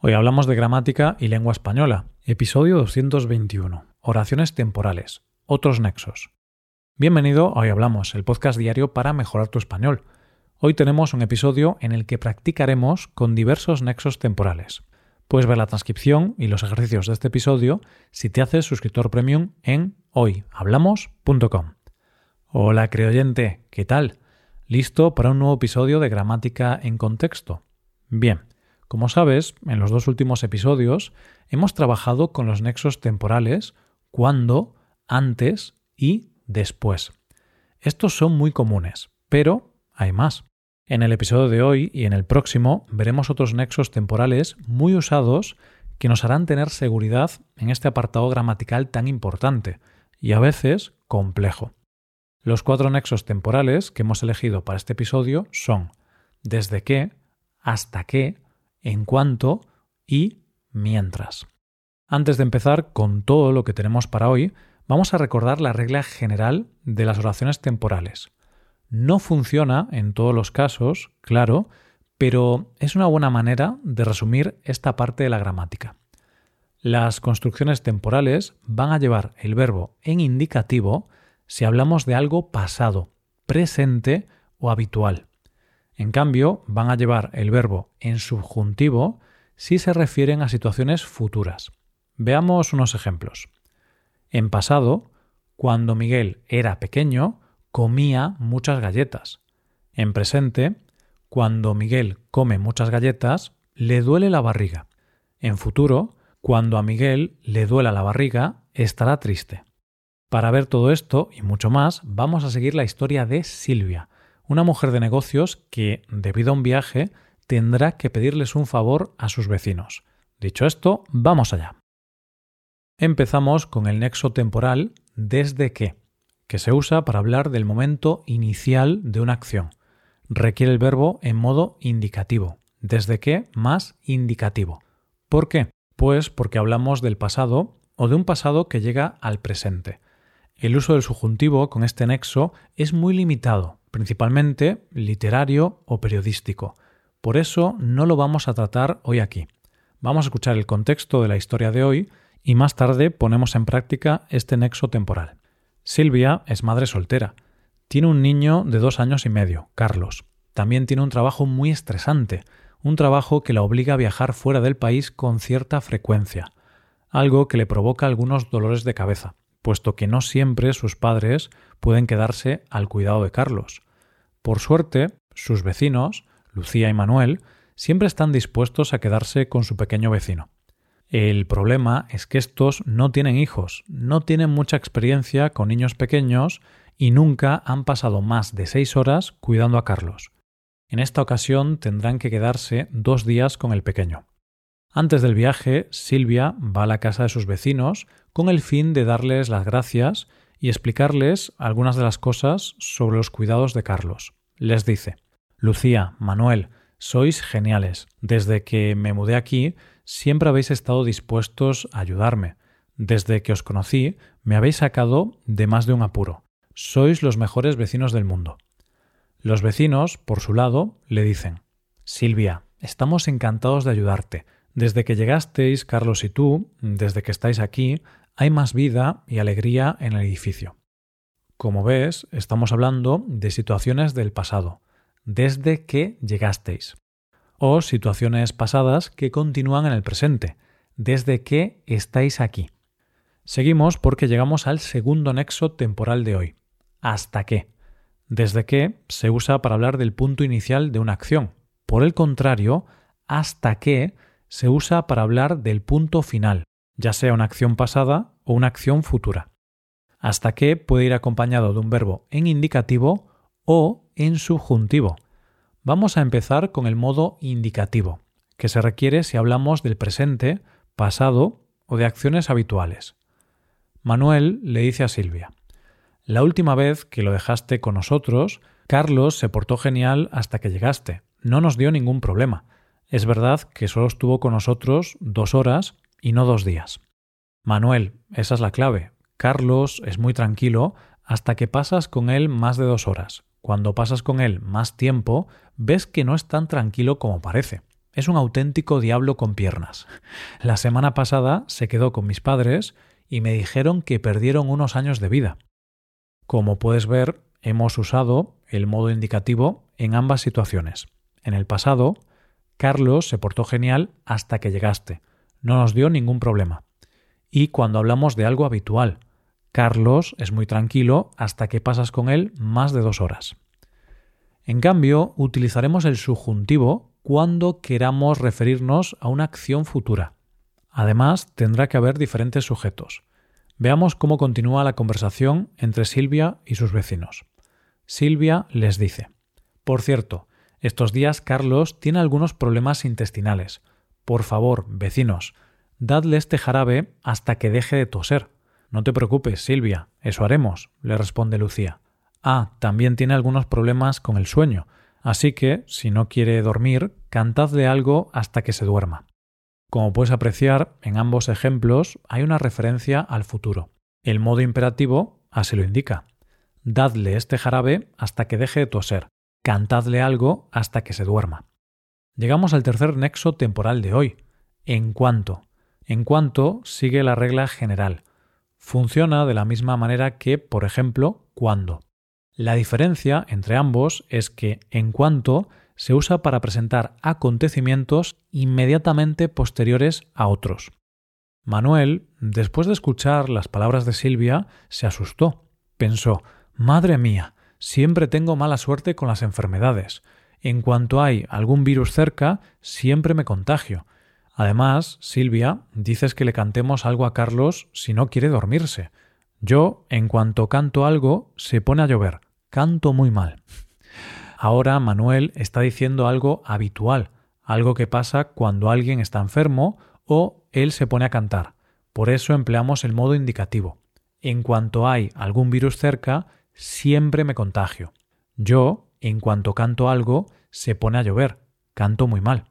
Hoy hablamos de gramática y lengua española, episodio 221, oraciones temporales, otros nexos. Bienvenido a Hoy Hablamos, el podcast diario para mejorar tu español. Hoy tenemos un episodio en el que practicaremos con diversos nexos temporales. Puedes ver la transcripción y los ejercicios de este episodio si te haces suscriptor premium en hoyhablamos.com. Hola, creoyente, ¿qué tal? ¿Listo para un nuevo episodio de gramática en contexto? Bien, como sabes, en los dos últimos episodios hemos trabajado con los nexos temporales cuando, antes y después. Estos son muy comunes, pero hay más. En el episodio de hoy y en el próximo veremos otros nexos temporales muy usados que nos harán tener seguridad en este apartado gramatical tan importante y a veces complejo. Los cuatro nexos temporales que hemos elegido para este episodio son desde qué, hasta qué, en cuanto y mientras. Antes de empezar con todo lo que tenemos para hoy, vamos a recordar la regla general de las oraciones temporales. No funciona en todos los casos, claro, pero es una buena manera de resumir esta parte de la gramática. Las construcciones temporales van a llevar el verbo en indicativo si hablamos de algo pasado, presente o habitual. En cambio, van a llevar el verbo en subjuntivo si se refieren a situaciones futuras. Veamos unos ejemplos. En pasado, cuando Miguel era pequeño, comía muchas galletas. En presente, cuando Miguel come muchas galletas, le duele la barriga. En futuro, cuando a Miguel le duela la barriga, estará triste. Para ver todo esto y mucho más, vamos a seguir la historia de Silvia, una mujer de negocios que, debido a un viaje, tendrá que pedirles un favor a sus vecinos. Dicho esto, vamos allá. Empezamos con el nexo temporal desde que, que se usa para hablar del momento inicial de una acción. Requiere el verbo en modo indicativo, desde que más indicativo. ¿Por qué? Pues porque hablamos del pasado o de un pasado que llega al presente. El uso del subjuntivo con este nexo es muy limitado, principalmente literario o periodístico. Por eso no lo vamos a tratar hoy aquí. Vamos a escuchar el contexto de la historia de hoy y más tarde ponemos en práctica este nexo temporal. Silvia es madre soltera. Tiene un niño de dos años y medio, Carlos. También tiene un trabajo muy estresante, un trabajo que la obliga a viajar fuera del país con cierta frecuencia, algo que le provoca algunos dolores de cabeza puesto que no siempre sus padres pueden quedarse al cuidado de Carlos. Por suerte, sus vecinos, Lucía y Manuel, siempre están dispuestos a quedarse con su pequeño vecino. El problema es que estos no tienen hijos, no tienen mucha experiencia con niños pequeños y nunca han pasado más de seis horas cuidando a Carlos. En esta ocasión tendrán que quedarse dos días con el pequeño. Antes del viaje, Silvia va a la casa de sus vecinos con el fin de darles las gracias y explicarles algunas de las cosas sobre los cuidados de Carlos. Les dice Lucía, Manuel, sois geniales. Desde que me mudé aquí, siempre habéis estado dispuestos a ayudarme. Desde que os conocí, me habéis sacado de más de un apuro. Sois los mejores vecinos del mundo. Los vecinos, por su lado, le dicen Silvia, estamos encantados de ayudarte. Desde que llegasteis, Carlos y tú, desde que estáis aquí, hay más vida y alegría en el edificio. Como ves, estamos hablando de situaciones del pasado, desde que llegasteis, o situaciones pasadas que continúan en el presente, desde que estáis aquí. Seguimos porque llegamos al segundo nexo temporal de hoy, hasta qué. Desde que se usa para hablar del punto inicial de una acción. Por el contrario, hasta qué se usa para hablar del punto final, ya sea una acción pasada o una acción futura. Hasta que puede ir acompañado de un verbo en indicativo o en subjuntivo. Vamos a empezar con el modo indicativo, que se requiere si hablamos del presente, pasado o de acciones habituales. Manuel le dice a Silvia, La última vez que lo dejaste con nosotros, Carlos se portó genial hasta que llegaste. No nos dio ningún problema. Es verdad que solo estuvo con nosotros dos horas y no dos días. Manuel, esa es la clave. Carlos es muy tranquilo hasta que pasas con él más de dos horas. Cuando pasas con él más tiempo, ves que no es tan tranquilo como parece. Es un auténtico diablo con piernas. La semana pasada se quedó con mis padres y me dijeron que perdieron unos años de vida. Como puedes ver, hemos usado el modo indicativo en ambas situaciones. En el pasado, Carlos se portó genial hasta que llegaste. No nos dio ningún problema. Y cuando hablamos de algo habitual, Carlos es muy tranquilo hasta que pasas con él más de dos horas. En cambio, utilizaremos el subjuntivo cuando queramos referirnos a una acción futura. Además, tendrá que haber diferentes sujetos. Veamos cómo continúa la conversación entre Silvia y sus vecinos. Silvia les dice, Por cierto, estos días Carlos tiene algunos problemas intestinales. Por favor, vecinos, dadle este jarabe hasta que deje de toser. No te preocupes, Silvia, eso haremos, le responde Lucía. Ah, también tiene algunos problemas con el sueño, así que, si no quiere dormir, cantadle algo hasta que se duerma. Como puedes apreciar, en ambos ejemplos hay una referencia al futuro. El modo imperativo así lo indica. Dadle este jarabe hasta que deje de toser. Cantadle algo hasta que se duerma. Llegamos al tercer nexo temporal de hoy. En cuanto. En cuanto sigue la regla general. Funciona de la misma manera que, por ejemplo, cuando. La diferencia entre ambos es que en cuanto se usa para presentar acontecimientos inmediatamente posteriores a otros. Manuel, después de escuchar las palabras de Silvia, se asustó. Pensó Madre mía, siempre tengo mala suerte con las enfermedades. En cuanto hay algún virus cerca, siempre me contagio. Además, Silvia, dices que le cantemos algo a Carlos si no quiere dormirse. Yo, en cuanto canto algo, se pone a llover. Canto muy mal. Ahora Manuel está diciendo algo habitual, algo que pasa cuando alguien está enfermo o él se pone a cantar. Por eso empleamos el modo indicativo. En cuanto hay algún virus cerca, siempre me contagio. Yo, en cuanto canto algo, se pone a llover. Canto muy mal.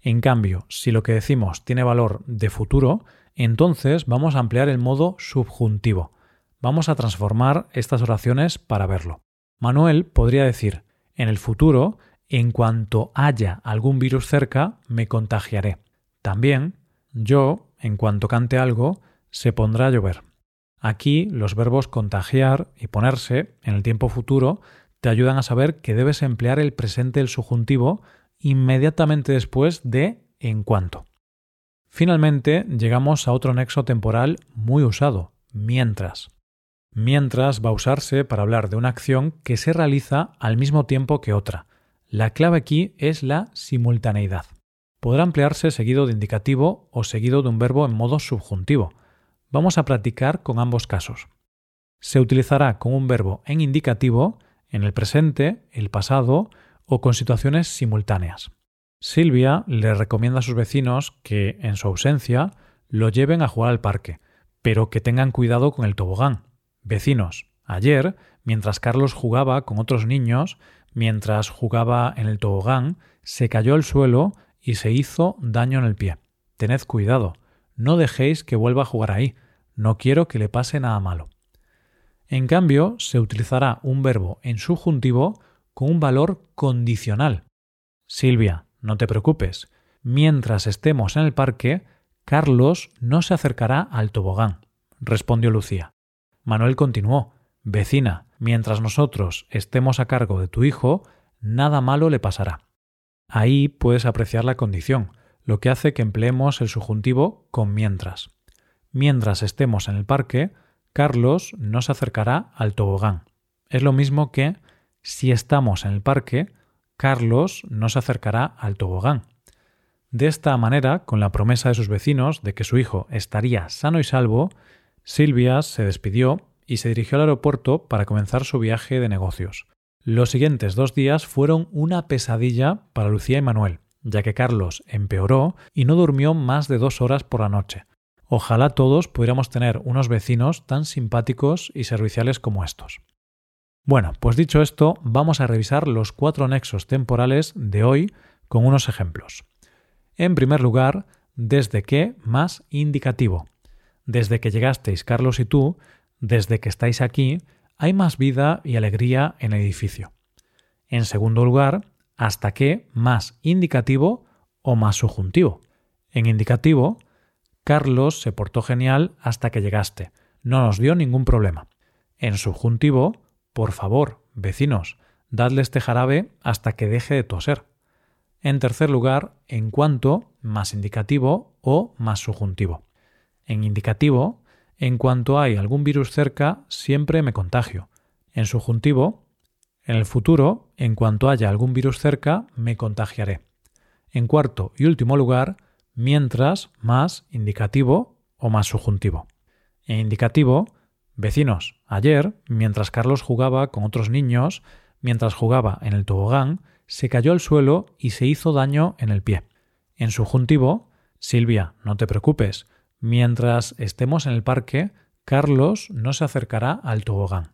En cambio, si lo que decimos tiene valor de futuro, entonces vamos a ampliar el modo subjuntivo. Vamos a transformar estas oraciones para verlo. Manuel podría decir en el futuro, en cuanto haya algún virus cerca, me contagiaré. También, yo, en cuanto cante algo, se pondrá a llover. Aquí los verbos contagiar y ponerse en el tiempo futuro te ayudan a saber que debes emplear el presente del subjuntivo inmediatamente después de en cuanto. Finalmente, llegamos a otro nexo temporal muy usado, mientras mientras va a usarse para hablar de una acción que se realiza al mismo tiempo que otra. La clave aquí es la simultaneidad. Podrá emplearse seguido de indicativo o seguido de un verbo en modo subjuntivo. Vamos a practicar con ambos casos. Se utilizará con un verbo en indicativo en el presente, el pasado o con situaciones simultáneas. Silvia le recomienda a sus vecinos que, en su ausencia, lo lleven a jugar al parque, pero que tengan cuidado con el tobogán, Vecinos, ayer, mientras Carlos jugaba con otros niños, mientras jugaba en el tobogán, se cayó al suelo y se hizo daño en el pie. Tened cuidado, no dejéis que vuelva a jugar ahí, no quiero que le pase nada malo. En cambio, se utilizará un verbo en subjuntivo con un valor condicional. Silvia, no te preocupes, mientras estemos en el parque, Carlos no se acercará al tobogán, respondió Lucía. Manuel continuó Vecina, mientras nosotros estemos a cargo de tu hijo, nada malo le pasará. Ahí puedes apreciar la condición, lo que hace que empleemos el subjuntivo con mientras. Mientras estemos en el parque, Carlos no se acercará al tobogán. Es lo mismo que si estamos en el parque, Carlos no se acercará al tobogán. De esta manera, con la promesa de sus vecinos de que su hijo estaría sano y salvo, Silvia se despidió y se dirigió al aeropuerto para comenzar su viaje de negocios. Los siguientes dos días fueron una pesadilla para Lucía y Manuel, ya que Carlos empeoró y no durmió más de dos horas por la noche. Ojalá todos pudiéramos tener unos vecinos tan simpáticos y serviciales como estos. Bueno, pues dicho esto, vamos a revisar los cuatro nexos temporales de hoy con unos ejemplos. En primer lugar, desde qué más indicativo. Desde que llegasteis Carlos y tú, desde que estáis aquí, hay más vida y alegría en el edificio. En segundo lugar, hasta que más indicativo o más subjuntivo. En indicativo, Carlos se portó genial hasta que llegaste. No nos dio ningún problema. En subjuntivo, por favor, vecinos, dadle este jarabe hasta que deje de toser. En tercer lugar, en cuanto, más indicativo o más subjuntivo. En indicativo, en cuanto hay algún virus cerca, siempre me contagio. En subjuntivo, en el futuro, en cuanto haya algún virus cerca, me contagiaré. En cuarto y último lugar, mientras, más indicativo o más subjuntivo. En indicativo, vecinos, ayer, mientras Carlos jugaba con otros niños, mientras jugaba en el tobogán, se cayó al suelo y se hizo daño en el pie. En subjuntivo, Silvia, no te preocupes, mientras estemos en el parque, Carlos no se acercará al tobogán.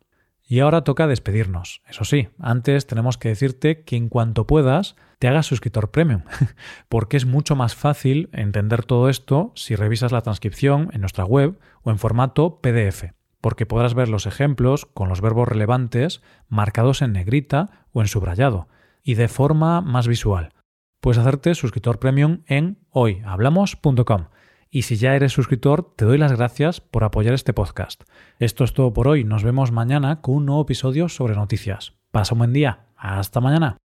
Y ahora toca despedirnos. Eso sí, antes tenemos que decirte que en cuanto puedas, te hagas suscriptor premium, porque es mucho más fácil entender todo esto si revisas la transcripción en nuestra web o en formato PDF, porque podrás ver los ejemplos con los verbos relevantes marcados en negrita o en subrayado, y de forma más visual. Puedes hacerte suscriptor premium en hoyhablamos.com y si ya eres suscriptor, te doy las gracias por apoyar este podcast. Esto es todo por hoy. Nos vemos mañana con un nuevo episodio sobre noticias. Pasa un buen día. Hasta mañana.